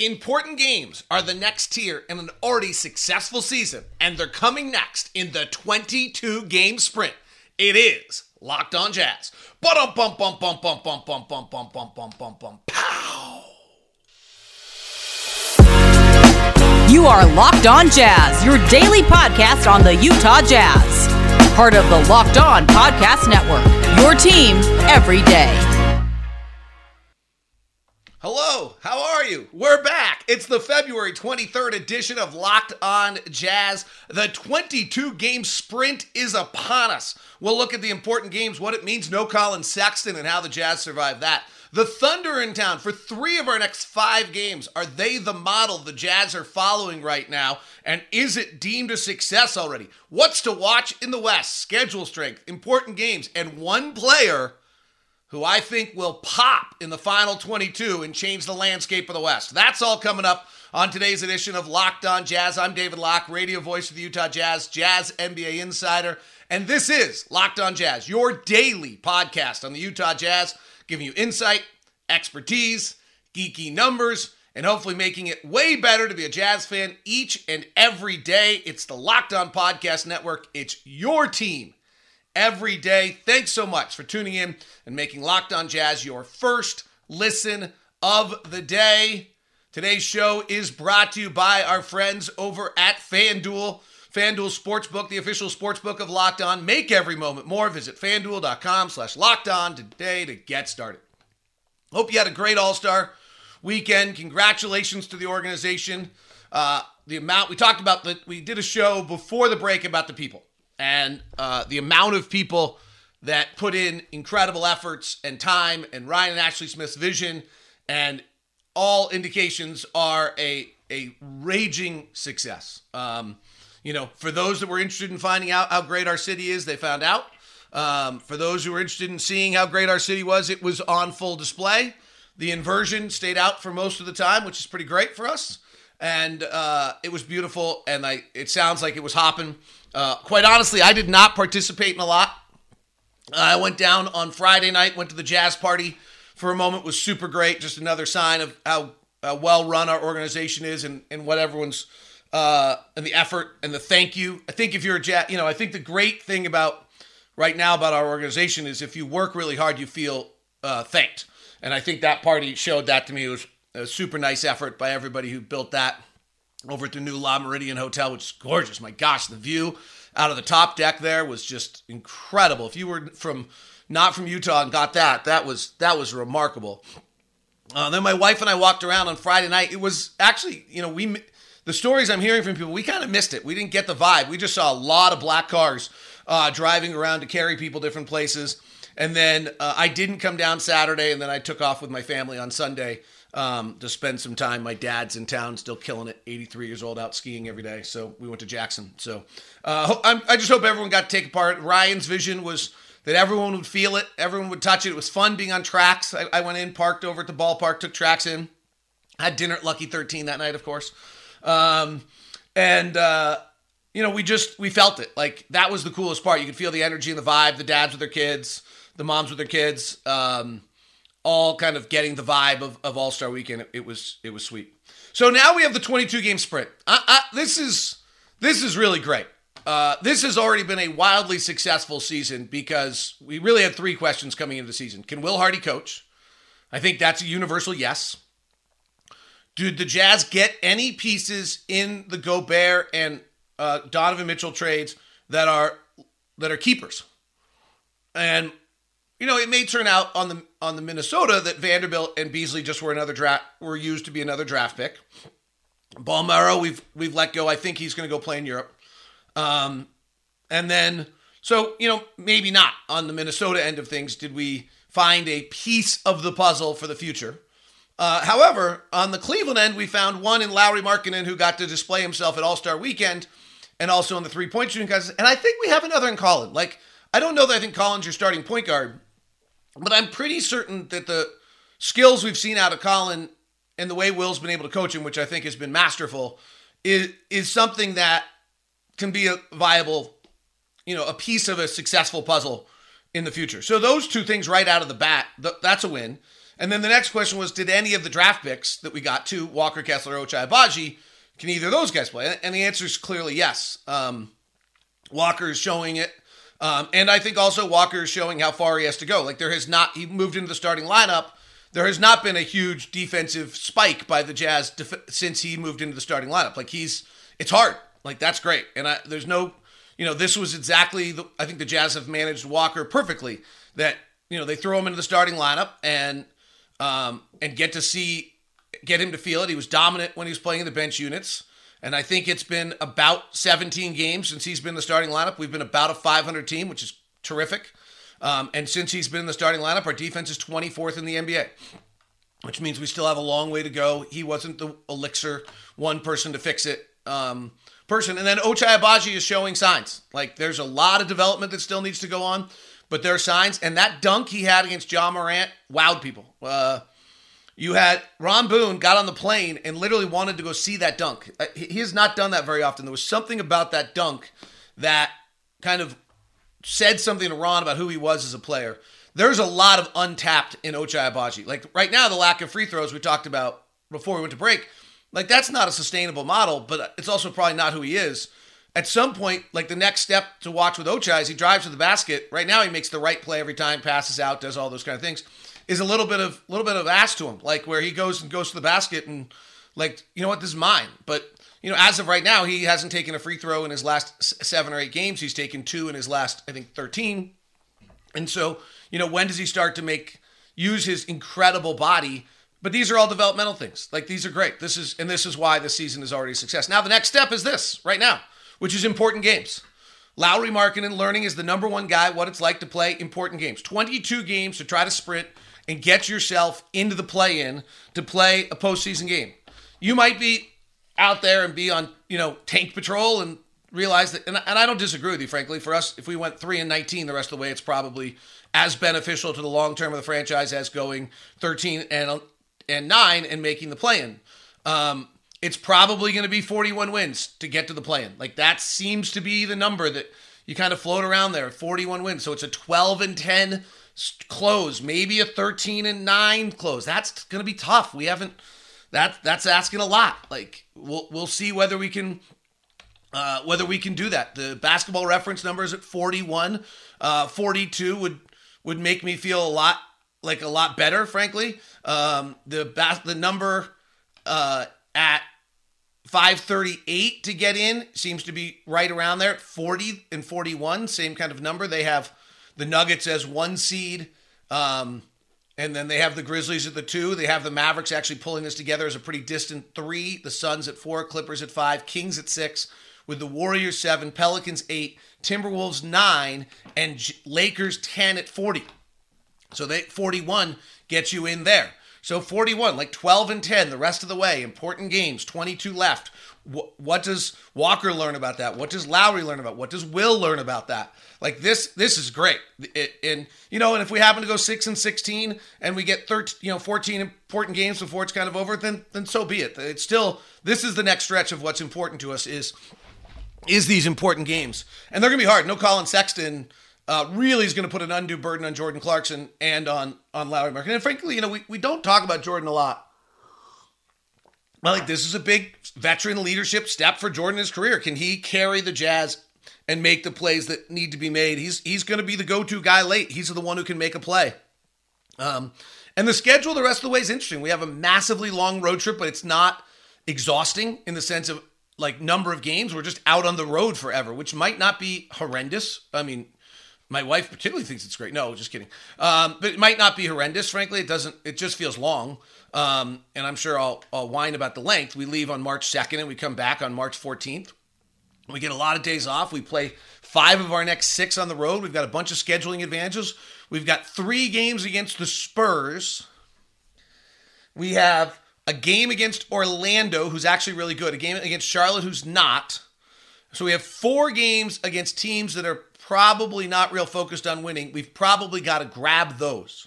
Important games are the next tier in an already successful season, and they're coming next in the 22 game sprint. It is Locked On Jazz. Bum bum bum bum bum bum bum bum bum bum bum bum bum pow. You are Locked On Jazz, your daily podcast on the Utah Jazz. Part of the Locked On Podcast Network. Your team every day. Hello, how are you? We're back. It's the February 23rd edition of Locked On Jazz. The 22 game sprint is upon us. We'll look at the important games, what it means, no Collin Sexton, and how the Jazz survive that. The Thunder in town for three of our next five games. Are they the model the Jazz are following right now? And is it deemed a success already? What's to watch in the West? Schedule strength, important games, and one player who I think will pop in the final 22 and change the landscape of the West. That's all coming up on today's edition of Locked On Jazz. I'm David Locke, radio voice of the Utah Jazz, Jazz NBA insider, and this is Locked On Jazz, your daily podcast on the Utah Jazz, giving you insight, expertise, geeky numbers, and hopefully making it way better to be a Jazz fan each and every day. It's the Locked On Podcast Network. It's your team every day. Thanks so much for tuning in and making Locked On Jazz your first listen of the day. Today's show is brought to you by our friends over at FanDuel. FanDuel Sportsbook, the official sportsbook of Locked On. Make every moment more. Visit fanduel.com slash locked on today to get started. Hope you had a great All-Star weekend. Congratulations to the organization. Uh, the amount we talked about that we did a show before the break about the people and uh, the amount of people that put in incredible efforts and time and Ryan and Ashley Smith's vision and all indications are a a raging success. Um, you know, for those that were interested in finding out how great our city is, they found out. Um, for those who were interested in seeing how great our city was, it was on full display. The inversion stayed out for most of the time, which is pretty great for us. And uh, it was beautiful, and I, it sounds like it was hopping. Uh, quite honestly, I did not participate in a lot. I went down on Friday night, went to the jazz party for a moment, was super great. Just another sign of how, how well run our organization is and, and what everyone's uh, and the effort and the thank you. I think if you're a jazz, you know, I think the great thing about right now about our organization is if you work really hard, you feel uh, thanked. And I think that party showed that to me. It was a super nice effort by everybody who built that over at the new Le Méridien Hotel, which is gorgeous. My gosh, the view out of the top deck there was just incredible. If you were from not from Utah and got that, that was that was remarkable. Uh, then my wife and I walked around on Friday night. It was actually, you know, we the stories I'm hearing from people, we kind of missed it. We didn't get the vibe. We just saw a lot of black cars uh, driving around to carry people different places. And then uh, I didn't come down Saturday, and then I took off with my family on Sunday um, to spend some time. My dad's in town, still killing it. 83 years old, out skiing every day. So we went to Jackson. So uh, i just hope everyone got to take part. Ryan's vision was that everyone would feel it, everyone would touch it. It was fun being on TRAX. I, I went in, parked over at the ballpark, took TRAX in, had dinner at Lucky 13 that night, of course. Um, and uh, you know, we just we felt it. Like that was the coolest part. You could feel the energy and the vibe. The dads with their kids, the moms with their kids. Um, all kind of getting the vibe of, of All Star Weekend. It, it, was it was sweet. So now we have the 22 game sprint. I, I, this is this is really great. Uh, this has already been a wildly successful season because we really had three questions coming into the season. Can Will Hardy coach? I think that's a universal yes. Did the Jazz get any pieces in the Gobert and uh, Donovan Mitchell trades that are that are keepers? And you know, it may turn out on the on the Minnesota that Vanderbilt and Beasley just were another draft were used to be another draft pick. Bolmaro, we've we've let go. I think he's going to go play in Europe. Um, and then so you know maybe not on the Minnesota end of things. Did we find a piece of the puzzle for the future? Uh, however, on the Cleveland end, we found one in Lauri Markkanen who got to display himself at All Star Weekend, and also in the three point shooting contest. And I think we have another in Collin. Like I don't know that I think Collin's your starting point guard, but I'm pretty certain that the skills we've seen out of Collin and the way Will's been able to coach him, which I think has been masterful, is is something that can be a viable, you know, a piece of a successful puzzle in the future. So those two things right out of the bat, th- that's a win. And then the next question was, did any of the draft picks that we got to Walker Kessler, Ochai Agbaji, can either of those guys play? And the answer is clearly yes. Um, Walker is showing it. Um, and I think also Walker is showing how far he has to go. Like there has not, he moved into the starting lineup. There has not been a huge defensive spike by the Jazz def- since he moved into the starting lineup. Like he's, it's hard. Like that's great. And I, there's no, you know, this was exactly, the, I think the Jazz have managed Walker perfectly. That you know they throw him into the starting lineup and um, and get to see get him to feel it. He was dominant when he was playing in the bench units. And I think it's been about 17 games since he's been the starting lineup. We've been about a 500 team, which is terrific. Um, and since he's been in the starting lineup, our defense is 24th in the NBA, which means we still have a long way to go. He wasn't the elixir, one person to fix it um, person. And then Ochai Agbaji is showing signs. Like there's a lot of development that still needs to go on, but there are signs. And that dunk he had against Ja Morant wowed people. Uh, you had Ron Boone got on the plane and literally wanted to go see that dunk. Uh, he has not done that very often. There was something about that dunk that kind of said something to Ron about who he was as a player. There's a lot of untapped in Ochai Agbaji. Like right now, the lack of free throws we talked about before we went to break, like that's not a sustainable model, but it's also probably not who he is. At some point, like the next step to watch with Ochai is he drives to the basket. Right now, he makes the right play every time, passes out, does all those kind of things is a little bit of little bit of ass to him, like where he goes and goes to the basket and like you know what this is mine. But you know, as of right now, he hasn't taken a free throw in his last seven or eight games. He's taken two in his last, I think, thirteen. And so, you know, when does he start to make use his incredible body? But these are all developmental things. Like these are great. This is and this is why the season is already a success. Now the next step is this right now, which is important games. Lauri and learning is the number one guy what it's like to play important games. 22 games to try to sprint and get yourself into the play in to play a postseason game. You might be out there and be on, you know, tank patrol and realize that, and, and I don't disagree with you, frankly. For us, if we went 3 and 19 the rest of the way, it's probably as beneficial to the long term of the franchise as going 13 and, and 9 and making the play in. Um, it's probably going to be 41 wins to get to the play in. Like that seems to be the number that you kind of float around there 41 wins. So it's a 12 and 10 close, maybe a 13 and 9 close. That's going to be tough. We haven't that that's asking a lot. Like we'll we'll see whether we can uh, whether we can do that. The basketball reference numbers at 41, uh, 42 would would make me feel a lot like a lot better, frankly. Um, the bas- the number uh, at 538 to get in seems to be right around there. 40 and 41, same kind of number. They have the Nuggets as one seed. Um, and then they have the Grizzlies at the two. They have the Mavericks actually pulling this together as a pretty distant three. The Suns at four, Clippers at five, Kings at six, with the Warriors seven, Pelicans eight, Timberwolves nine, and J- Lakers 10 at 40. So they 41 gets you in there. So 41, like 12 and 10 the rest of the way. Important games, 22 left. What, does Walker learn about that? What does Lauri learn about? What does Will learn about that? Like this, this is great. It, and you know, and if we happen to go six and 16 and we get 13, you know, 14 important games before it's kind of over, then then so be it. It's still this is the next stretch of what's important to us is is these important games, and they're gonna be hard. No Collin Sexton uh, really is going to put an undue burden on Jordan Clarkson and on on Lauri Markkanen. And frankly, you know, we, we don't talk about Jordan a lot. Like this is a big veteran leadership step for Jordan in his career. Can he carry the Jazz and make the plays that need to be made? He's he's going to be the go-to guy late. He's the one who can make a play. Um, and the schedule the rest of the way is interesting. We have a massively long road trip, but it's not exhausting in the sense of like number of games. We're just out on the road forever, which might not be horrendous. I mean, my wife particularly thinks it's great. No, just kidding. Um, but it might not be horrendous. Frankly, it doesn't. It just feels long. Um, and I'm sure I'll, I'll whine about the length. We leave on March 2nd and we come back on March 14th. We get a lot of days off. We play five of our next six on the road. We've got a bunch of scheduling advantages. We've got three games against the Spurs. We have a game against Orlando, who's actually really good, a game against Charlotte, who's not. So we have four games against teams that are probably not real focused on winning. We've probably got to grab those.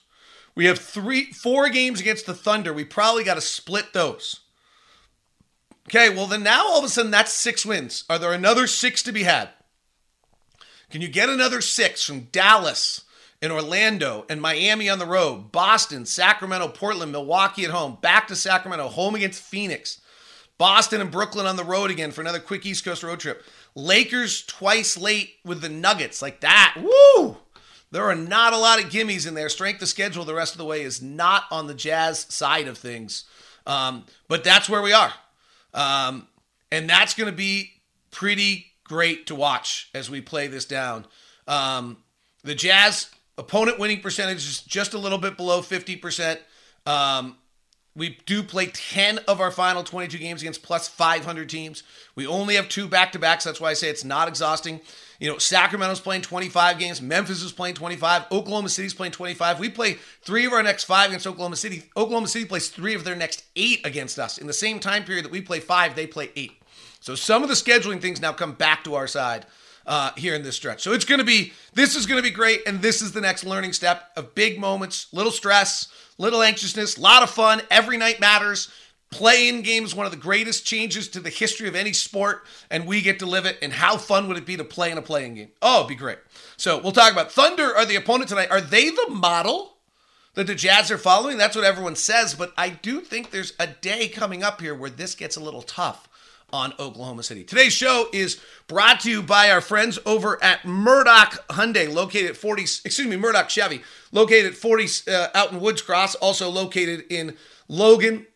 We have three, four games against the Thunder. We probably got to split those. Okay, well then now all of a sudden that's six wins. Are there another six to be had? Can you get another six from Dallas and Orlando and Miami on the road, Boston, Sacramento, Portland, Milwaukee at home, back to Sacramento, home against Phoenix, Boston and Brooklyn on the road again for another quick East Coast road trip. Lakers twice late with the Nuggets, like that. Woo! There are not a lot of gimmies in there. Strength of schedule the rest of the way is not on the Jazz side of things. Um, but that's where we are. Um, and that's going to be pretty great to watch as we play this down. Um, the Jazz opponent winning percentage is just a little bit below 50%. Um, we do play 10 of our final 22 games against plus 500 teams. We only have two back to backs. That's why I say it's not exhausting. You know, Sacramento's playing 25 games. Memphis is playing 25. Oklahoma City's playing 25. We play three of our next five against Oklahoma City. Oklahoma City plays three of their next eight against us. In the same time period that we play five, they play eight. So some of the scheduling things now come back to our side uh, here in this stretch. So it's going to be, this is going to be great. And this is the next learning step of big moments, little stress, little anxiousness, a lot of fun. Every night matters. Play-in game one of the greatest changes to the history of any sport, and we get to live it. And how fun would it be to play in a playing game? Oh, it'd be great. So we'll talk about Thunder are the opponent tonight. Are they the model that the Jazz are following? That's what everyone says, but I do think there's a day coming up here where this gets a little tough on Oklahoma City. Today's show is brought to you by our friends over at Murdock Hyundai, located at 40, excuse me, Murdock Chevy, located at 40 uh, out in Woods Cross, also located in Logan.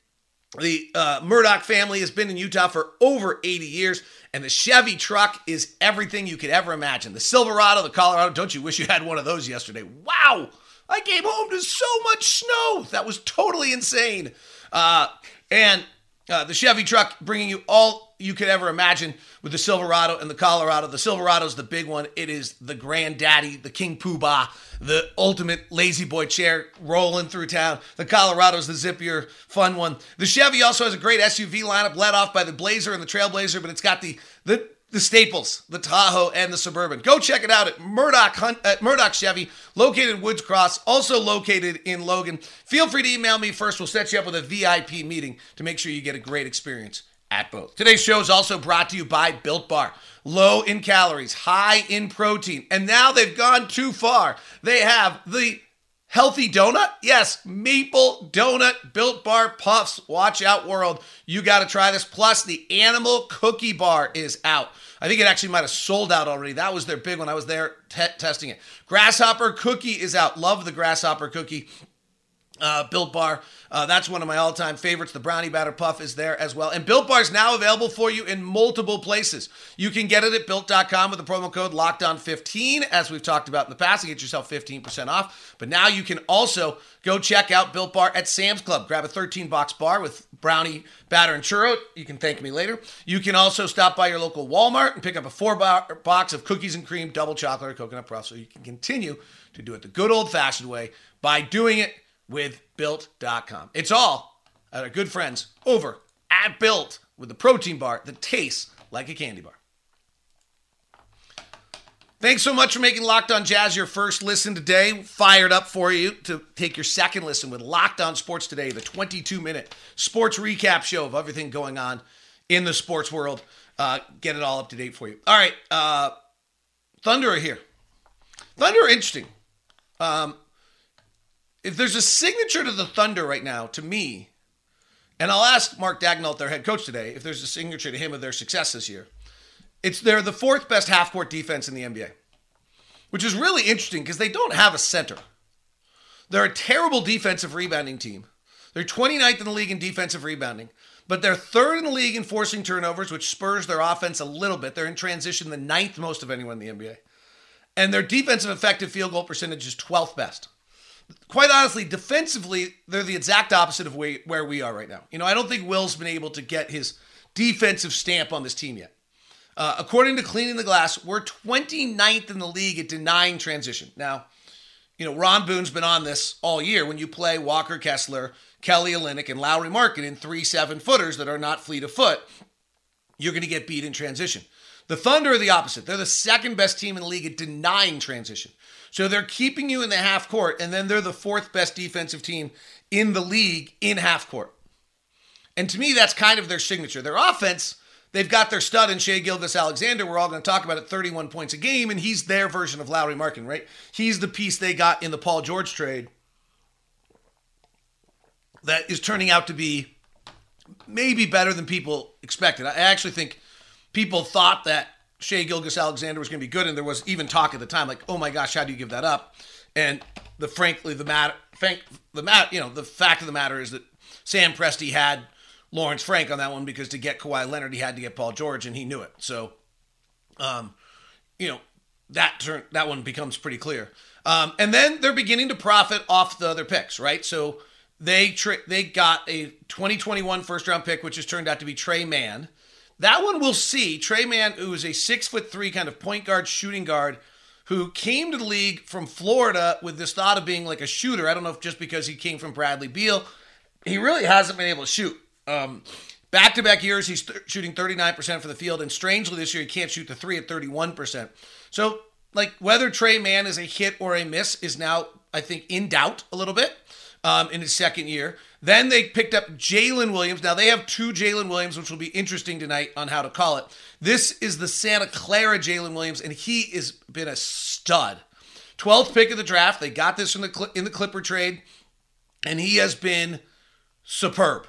The uh, Murdock family has been in Utah for over 80 years, and the Chevy truck is everything you could ever imagine. The Silverado, the Colorado, don't you wish you had one of those yesterday? Wow! I came home to so much snow. That was totally insane. Uh, and uh, the Chevy truck bringing you all you could ever imagine with the Silverado and the Colorado. The Silverado's the big one. It is the granddaddy, the King Poobah, the ultimate lazy boy chair rolling through town. The Colorado's the zippier, fun one. The Chevy also has a great SUV lineup led off by the Blazer and the Trailblazer, but it's got the the the staples, the Tahoe and the Suburban. Go check it out at Murdock Hunt, at Murdock Chevy, located in Woods Cross, also located in Logan. Feel free to email me first. We'll set you up with a VIP meeting to make sure you get a great experience at both. Today's show is also brought to you by Built Bar. Low in calories, high in protein, and now they've gone too far. They have the Healthy donut? Yes, maple donut, built bar puffs. Watch out, world. You got to try this. Plus, the animal cookie bar is out. I think it actually might have sold out already. That was their big one. I was there te- testing it. Grasshopper cookie is out. Love the grasshopper cookie. Uh, Built Bar. Uh, that's one of my all time favorites. The Brownie Batter Puff is there as well. And Built Bar is now available for you in multiple places. You can get it at built.com with the promo code LOCKDOWN15, as we've talked about in the past, and get yourself 15% off. But now you can also go check out Built Bar at Sam's Club. Grab a 13 box bar with brownie, batter, and churro. You can thank me later. You can also stop by your local Walmart and pick up a four bar- box of cookies and cream, double chocolate, or coconut puff, so you can continue to do it the good old fashioned way by doing it with built.com. It's all at our good friends over at Built with the protein bar that tastes like a candy bar. Thanks so much for making Locked On Jazz your first listen today. Fired up for you to take your second listen with Locked On Sports Today, the 22 minute sports recap show of everything going on in the sports world. Uh, get it all up to date for you. All right. Uh, Thunder are here. Thunder are interesting. Um, if there's a signature to the Thunder right now, to me, and I'll ask Mark Daigneault, their head coach today, if there's a signature to him of their success this year. It's they're the fourth best half court defense in the NBA, which is really interesting because they don't have a center. They're a terrible defensive rebounding team. They're 29th in the league in defensive rebounding, but they're third in the league in forcing turnovers, which spurs their offense a little bit. They're in transition the ninth most of anyone in the NBA. And their defensive effective field goal percentage is 12th best quite honestly, defensively, they're the exact opposite of where we are right now. You know, I don't think Will's been able to get his defensive stamp on this team yet. Uh, according to Cleaning the Glass, we're 29th in the league at denying transition. Now, you know, Ron Boone's been on this all year. When you play Walker Kessler, Kelly Olynyk, and Lauri Markkanen in three seven footers that are not fleet of foot, you're going to get beat in transition. The Thunder are the opposite. They're the second best team in the league at denying transition. So they're keeping you in the half court, and then they're the fourth best defensive team in the league in half court. And to me, that's kind of their signature. Their offense, they've got their stud in Shai Gilgeous-Alexander. We're all going to talk about it 31 points a game, and he's their version of Lauri Markin, right? He's the piece they got in the Paul George trade that is turning out to be maybe better than people expected. I actually think people thought that Shai Gilgeous-Alexander was going to be good, and there was even talk at the time, like, "Oh my gosh, how do you give that up?" And the frankly, the matter, the mat, you know, the fact of the matter is that Sam Presti had Lawrence Frank on that one because to get Kawhi Leonard, he had to get Paul George, and he knew it. So, um, you know, that turn that one becomes pretty clear. Um, and then they're beginning to profit off the other picks, right? So they tra- they got a 2021 first round pick, which has turned out to be Tre Mann. That one we'll see. Tre Mann, who is a six foot three kind of point guard, shooting guard, who came to the league from Florida with this thought of being like a shooter. I don't know if just because he came from Bradley Beal, he really hasn't been able to shoot. Back to back years, he's th- shooting 39% for the field, and strangely this year, he can't shoot the three at 31%. So, like, whether Tre Mann is a hit or a miss is now, I think, in doubt a little bit um, in his second year. Then they picked up Jalen Williams. Now they have two Jalen Williams, which will be interesting tonight on how to call it. This is the Santa Clara Jalen Williams, and he has been a stud. 12th pick of the draft. They got this in the in the Clipper trade, and he has been superb.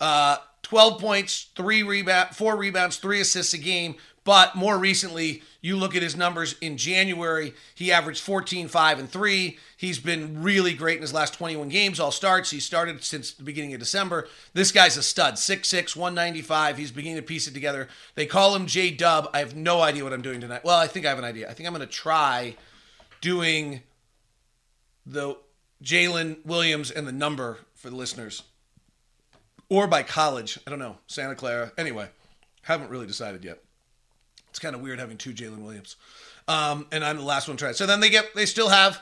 Uh, 12 points, three rebound, four rebounds, three assists a game. But more recently, you look at his numbers in January, he averaged 14, 5, and 3. He's been really great in his last 21 games, all starts. He started since the beginning of December. This guy's a stud, 6'6, 195. He's beginning to piece it together. They call him J Dub. I have no idea what I'm doing tonight. Well, I think I have an idea. I think I'm going to try doing the Jalen Williams and the number for the listeners or by college. I don't know. Santa Clara. Anyway, haven't really decided yet. It's kind of weird having two Jalen Williams. Um, and I'm the last one tried. So then they get they still have,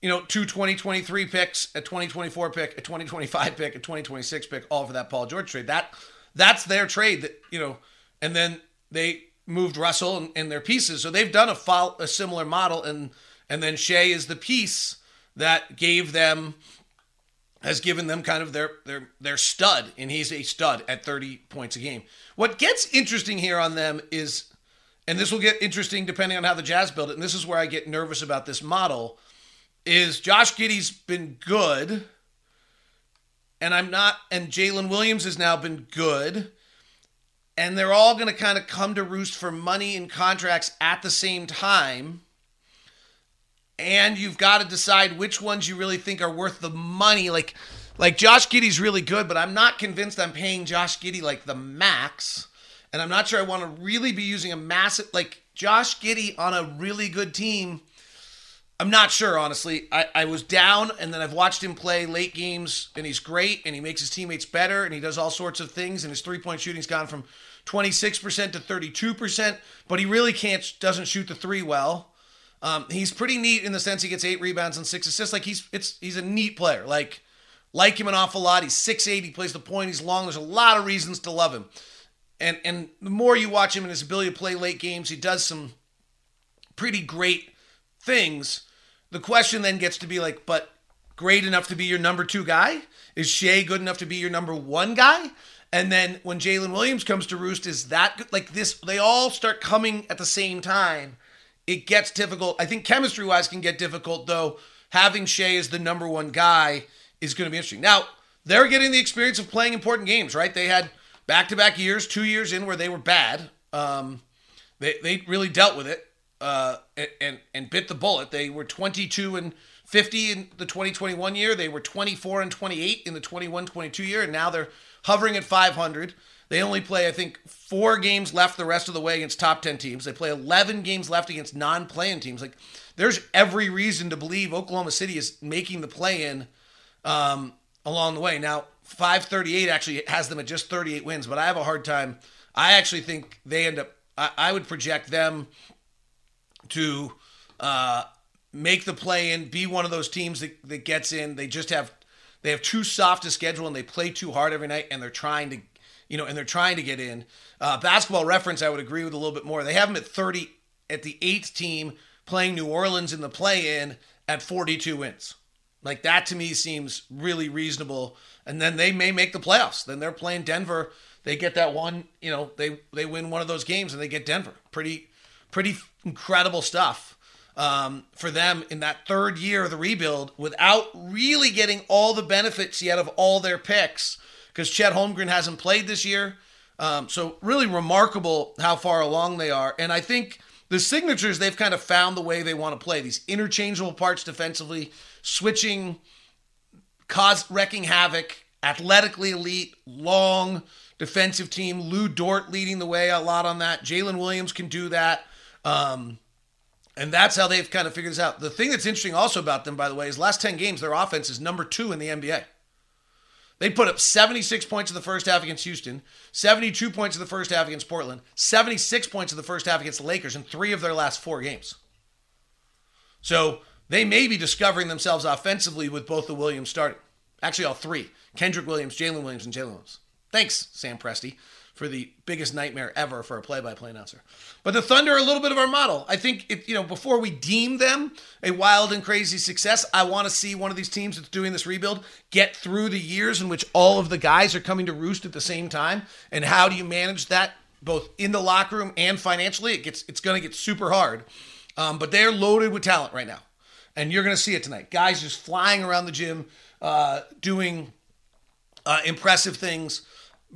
you know, two 2023 picks, a 2024 pick, a 2025 pick, a 2026 pick, all for that Paul George trade. That that's their trade that, you know, and then they moved Russell and, and their pieces. So they've done a, fo- a similar model and and then Shai is the piece that gave them has given them kind of their their their stud, and he's a stud at 30 points a game. What gets interesting here on them is, and this will get interesting depending on how the Jazz build it, and this is where I get nervous about this model, is Josh Giddey's been good, and I'm not, and Jalen Williams has now been good, and they're all going to kind of come to roost for money and contracts at the same time. And you've got to decide which ones you really think are worth the money. Like, like Josh Giddey's really good, but I'm not convinced I'm paying Josh Giddey like the max, and I'm not sure I want to really be using a massive like Josh Giddey on a really good team. I'm not sure, honestly. I, I was down, and then I've watched him play late games, and he's great, and he makes his teammates better, and he does all sorts of things, and his three point shooting's gone from 26% to 32%, but he really can't doesn't shoot the three well. Um, he's pretty neat in the sense he gets eight rebounds and six assists. Like he's it's he's a neat player. Like like him an awful lot. He's six eight. He plays the point. He's long. There's a lot of reasons to love him. And and the more you watch him and his ability to play late games, he does some pretty great things. The question then gets to be like, but great enough to be your number two guy? Is Shai good enough to be your number one guy? And then when Jalen Williams comes to roost, is that good? like this? They all start coming at the same time it gets difficult. I think chemistry wise can get difficult, though. Having Shai as the number one guy is going to be interesting. Now, they're getting the experience of playing important games, right? They had back to back years, two years in where they were bad. Um, they, they really dealt with it uh, and, and bit the bullet. They were 22 and 50 in the 2021 year. They were 24 and 28 in the 21 22 year. And now they're hovering at 500. They only play, I think, four games left the rest of the way against top 10 teams. They play 11 games left against non playing teams. Like, there's every reason to believe Oklahoma City is making the play in um, along the way. Now, 538 actually has them at just 38 wins, but I have a hard time. I actually think they end up, I, I would project them to uh, make the play in, be one of those teams that, that gets in. They just have, they have too soft a schedule and they play too hard every night and they're trying to you know, and they're trying to get in. Uh, basketball reference, I would agree with a little bit more. They have them at 30 at the eighth team playing New Orleans in the play in at 42 wins. Like that to me seems really reasonable and then they may make the playoffs. Then they're playing Denver. They get that one, you know, they they win one of those games and they get Denver. Pretty pretty incredible stuff um, for them in that third year of the rebuild without really getting all the benefits yet of all their picks because Chet Holmgren hasn't played this year. Um, so really remarkable how far along they are, and I think the signatures they've kind of found the way they want to play these interchangeable parts defensively, switching, cause wrecking havoc, athletically elite, long defensive team. Lu Dort leading the way a lot on that. Jalen Williams can do that. Um, and that's how they've kind of figured this out. The thing that's interesting also about them, by the way, is last 10 games, their offense is number two in the NBA. They put up 76 points in the first half against Houston, 72 points in the first half against Portland, 76 points in the first half against the Lakers in three of their last four games. So they may be discovering themselves offensively with both the Williams starting. Actually, all three Kenrich Williams, Jalen Williams, and Jalen Williams. Thanks, Sam Presti for the biggest nightmare ever for a play-by-play announcer. But the Thunder are a little bit of our model. I think it, you know before we deem them a wild and crazy success, I want to see one of these teams that's doing this rebuild get through the years in which all of the guys are coming to roost at the same time. And how do you manage that both in the locker room and financially? It gets it's going to get super hard. Um, but they're loaded with talent right now, and you're going to see it tonight. Guys just flying around the gym, uh, doing uh, impressive things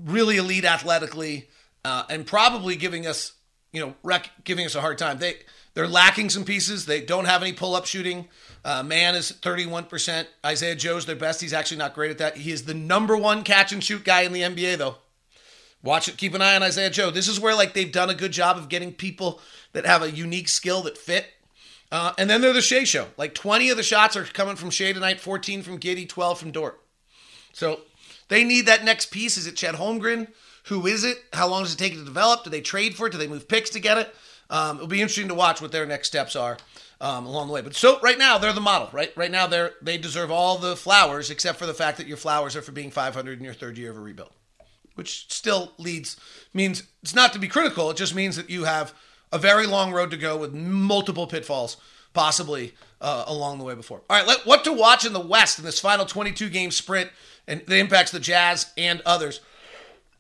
really elite athletically, uh, and probably giving us, you know, rec- giving us a hard time. They they're lacking some pieces. They don't have any pull up shooting. Uh, Mann is 31%. Isaiah Joe's their best. He's actually not great at that. He is the number one catch and shoot guy in the NBA, though. Watch it. Keep an eye on Isaiah Joe. This is where like they've done a good job of getting people that have a unique skill that fit. Uh, and then they're the Shai show. Like 20 of the shots are coming from Shai tonight, 14 from Giddey, 12 from Dort. So they need that next piece. Is it Chet Holmgren? Who is it? How long does it take to develop? Do they trade for it? Do they move picks to get it? Um, it'll be interesting to watch what their next steps are um, along the way. But so right now they're the model, right? Right now they're they deserve all the flowers except for the fact that your flowers are for being 500 in your third year of a rebuild, which still leads means it's not to be critical. It just means that you have a very long road to go with multiple pitfalls possibly uh, along the way before. All right, let, what to watch in the West in this final 22 game sprint and the impacts the Jazz and others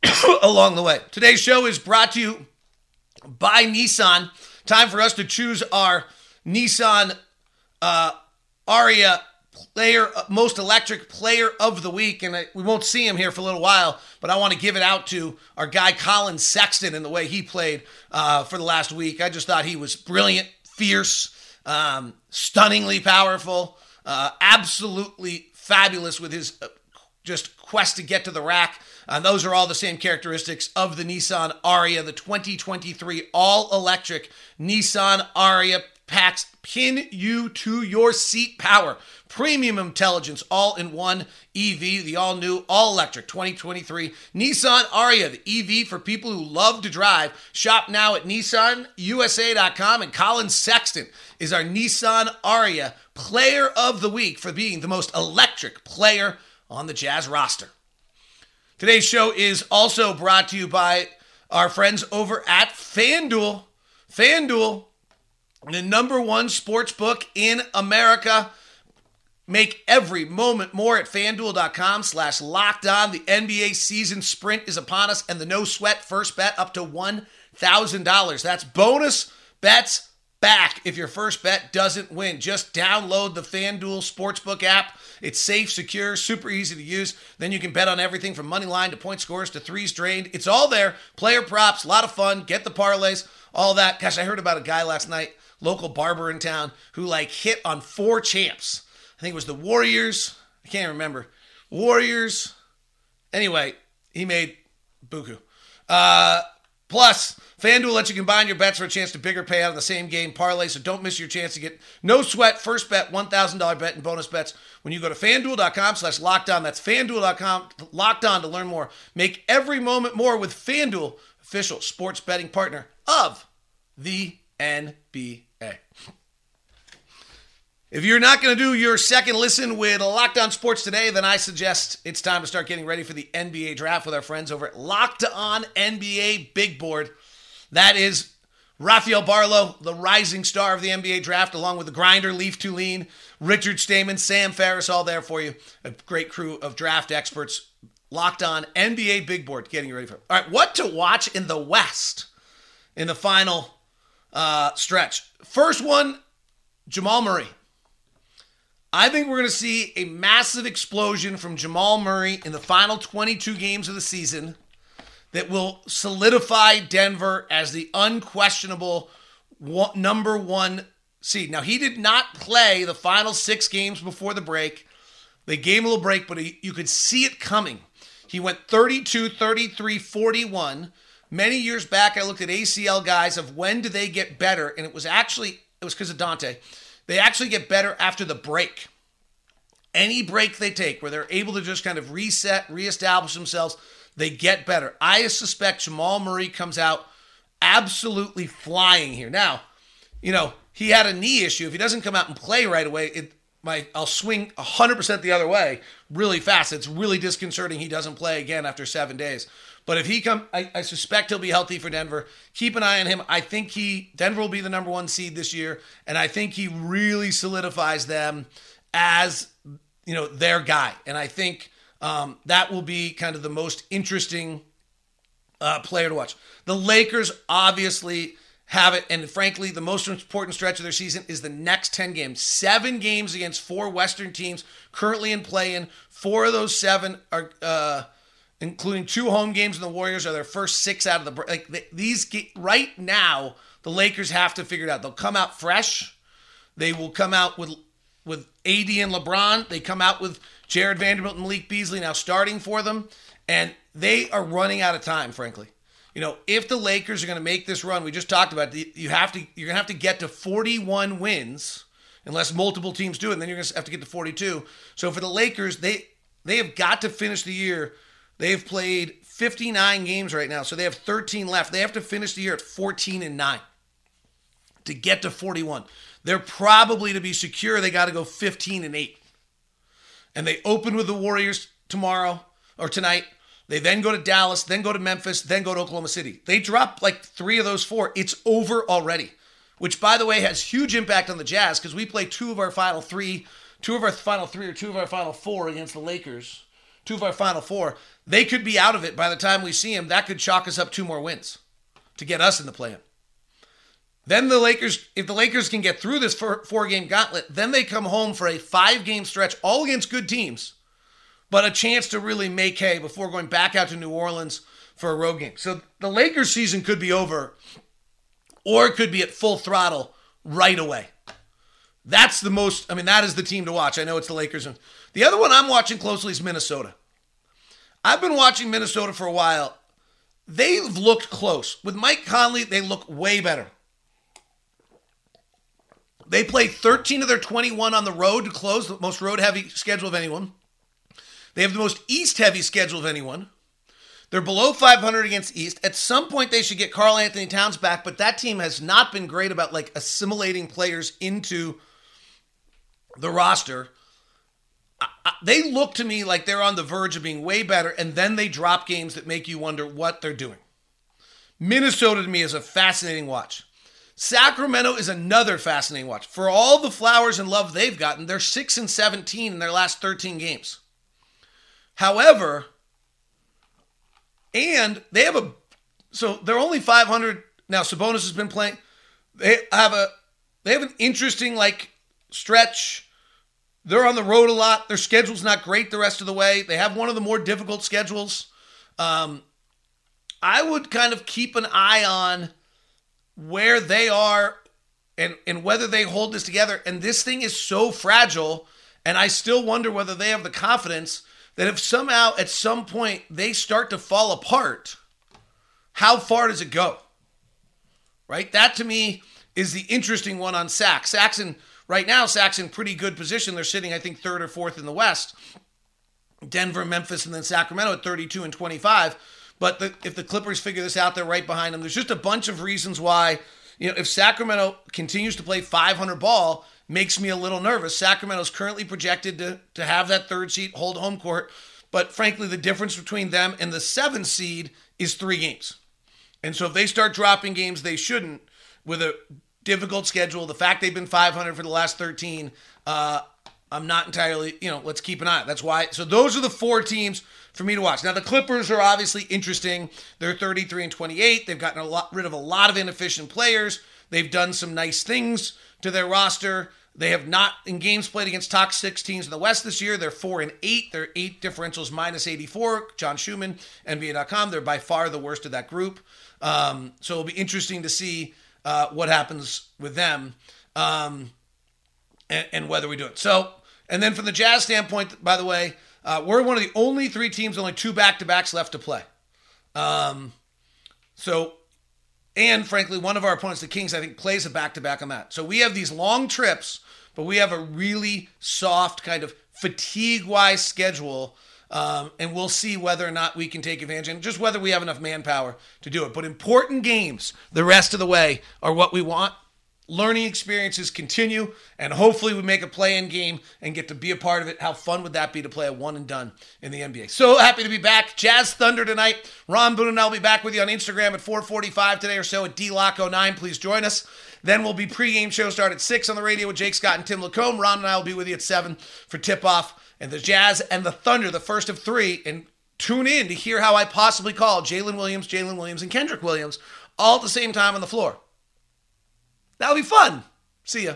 along the way. Today's show is brought to you by Nissan. Time for us to choose our Nissan uh, Ariya player, uh, most electric player of the week. And I, we won't see him here for a little while, but I want to give it out to our guy Collin Sexton and the way he played uh, for the last week. I just thought he was brilliant, fierce, um, stunningly powerful, uh, absolutely fabulous with his uh, just quest to get to the rack. And those are all the same characteristics of the Nissan Ariya, the 2023 all electric Nissan Ariya packs pin you to your seat power. Premium intelligence all in one EV, the all new, all electric 2023 Nissan Ariya, the EV for people who love to drive. Shop now at nissanusa.com. And Collin Sexton is our Nissan Ariya player of the week for being the most electric player on the Jazz roster. Today's show is also brought to you by our friends over at FanDuel. FanDuel, the number one sports book in America. Make every moment more at fanduel.com slash locked on. The NBA season sprint is upon us, and the no sweat first bet up to $1,000. That's bonus bets back if your first bet doesn't win. Just download the FanDuel Sportsbook app. It's safe, secure, super easy to use. Then you can bet on everything from money line to point scores to threes drained. It's all there. Player props, a lot of fun. Get the parlays, all that. Gosh, I heard about a guy last night, local barber in town, who like hit on four champs. I think it was the Warriors. I can't remember. Warriors. Anyway, he made buku. Uh, plus, FanDuel lets you combine your bets for a chance to bigger payout in the same game parlay, so don't miss your chance to get no sweat first bet, $1,000 bet, and bonus bets when you go to fanduel.com slash locked on. That's fanduel.com locked on to learn more. Make every moment more with FanDuel, official sports betting partner of the NBA. If you're not going to do your second listen with Locked On Sports today, then I suggest it's time to start getting ready for the NBA draft with our friends over at Locked On NBA Big Board. That is Rafael Barlowe, the rising star of the NBA draft, along with the grinder Leif Thulin, Richard Stayman, Sam Ferris, all there for you. A great crew of draft experts locked on NBA Big Board getting you ready for it. All right, what to watch in the West in the final uh, stretch? First one, Jamal Murray. I think we're going to see a massive explosion from Jamal Murray in the final 22 games of the season that will solidify Denver as the unquestionable number one seed. Now, he did not play the final six games before the break. They gave him a little break, but he, you could see it coming. He went 32, 33, 41. Many years back, I looked at ACL guys of when do they get better, and it was actually it was because of Donte. They actually get better after the break. Any break they take, where they're able to just kind of reset, reestablish themselves, they get better. I suspect Jamal Murray comes out absolutely flying here. Now, you know he had a knee issue. If he doesn't come out and play right away, it my I'll swing 100% the other way really fast. It's really disconcerting he doesn't play again after 7 days. But if he come I, I, suspect he'll be healthy for Denver. Keep an eye on him. I think he Denver will be the number 1 seed this year and I think he really solidifies them as you know their guy. And I think um, that will be kind of the most interesting uh, player to watch. The Lakers obviously have it. And frankly, the most important stretch of their season is the next 10 games. Seven games against four Western teams currently in play in. Four of those seven are, uh, including two home games and the Warriors, are their first six out of the. Like these, right now, the Lakers have to figure it out. They'll come out fresh. They will come out with with AD and LeBron. They come out with Jared Vanderbilt and Malik Beasley now starting for them, and they are running out of time, frankly you know, if the Lakers are going to make this run, we just talked about, it, you have to you're going to have to get to 41 wins unless multiple teams do it, and then you're going to have to get to 42. So for the Lakers, they they have got to finish the year. They've played 59 games right now, so they have 13 left. They have to finish the year at 14 and 9 to get to 41. They're probably to be secure, they got to go 15 and 8. And they open with the Warriors tomorrow or tonight. They then go to Dallas, then go to Memphis, then go to Oklahoma City. They drop like three of those four. It's over already, which, by the way, has huge impact on the Jazz because we play two of our final three, two of our final three, or two of our final four against the Lakers, two of our final four. They could be out of it by the time we see them. That could chalk us up two more wins to get us in the play-in. Then the Lakers, if the Lakers can get through this four game gauntlet, then they come home for a five game stretch, all against good teams but a chance to really make hay before going back out to New Orleans for a road game. So the Lakers season could be over or it could be at full throttle right away. That's the most, I mean, that is the team to watch. I know it's the Lakers. The other one I'm watching closely is Minnesota. I've been watching Minnesota for a while. They've looked close. With Mike Conley, they look way better. They played 13 of their 21 on the road to close the most road heavy schedule of anyone. They have the most East heavy schedule of anyone. They're below 500 against East. At some point, they should get Karl-Anthony Towns back, but that team has not been great about like assimilating players into the roster. They look to me like they're on the verge of being way better, and then they drop games that make you wonder what they're doing. Minnesota to me is a fascinating watch. Sacramento is another fascinating watch. For all the flowers and love they've gotten, they're 6 and 17 in their last 13 games. However, and they have a so they're only 500 now. Sabonis has been playing. They have a they have an interesting like stretch. They're on the road a lot. Their schedule's not great the rest of the way. They have one of the more difficult schedules. Um, I would kind of keep an eye on where they are and and whether they hold this together. And this thing is so fragile, and I still wonder whether they have the confidence that if somehow at some point they start to fall apart, how far does it go? Right? That to me is the interesting one on Sac. Saxon, right now, Sac's in pretty good position. They're sitting, I think, third or fourth in the West. Denver, Memphis, and then Sacramento at 32 and 25. But the, if the Clippers figure this out, they're right behind them. There's just a bunch of reasons why, you know, if Sacramento continues to play 500 ball, makes me a little nervous. Sacramento's currently projected to, to have that third seed, hold home court. But frankly, the difference between them and the seventh seed is three games. And so if they start dropping games they shouldn't with a difficult schedule, the fact they've been 500 for the last 13, uh, I'm not entirely, you know, let's keep an eye. That's why. So those are the four teams for me to watch. Now the Clippers are obviously interesting. They're 33 and 28. They've gotten a lot rid of a lot of inefficient players. They've done some nice things to their roster. They have not in games played against top six teams in the West this year. They're four and eight. Their eight differentials minus 84. John Schuhmann, NBA.com. They're by far the worst of that group. Um, so it'll be interesting to see uh, what happens with them um, and, and, whether we do it. So, and then from the Jazz standpoint, by the way, uh, we're one of the only three teams, only two back to backs left to play. Um, so and frankly, one of our opponents, the Kings, I think plays a back to back on that. So we have these long trips, but we have a really soft kind of fatigue wise schedule. Um, and we'll see whether or not we can take advantage and just whether we have enough manpower to do it. But important games the rest of the way are what we want learning experiences continue, and hopefully we make a play-in game and get to be a part of it. How fun would that be to play a one and done in the NBA? So happy to be back. Jazz Thunder tonight. Ron Boone and I will be back with you on Instagram at 4:45 today or so at DLocke09. Please join us. Then we'll be pregame show start at six on the radio with Jake Scott and Tim Lacombe. Ron and I will be with you at seven for tip-off. And the Jazz and the Thunder, the first of three. And tune in to hear how I possibly call Jalen Williams, Jaylin Williams, and Kenrich Williams all at the same time on the floor. That'll be fun. See ya.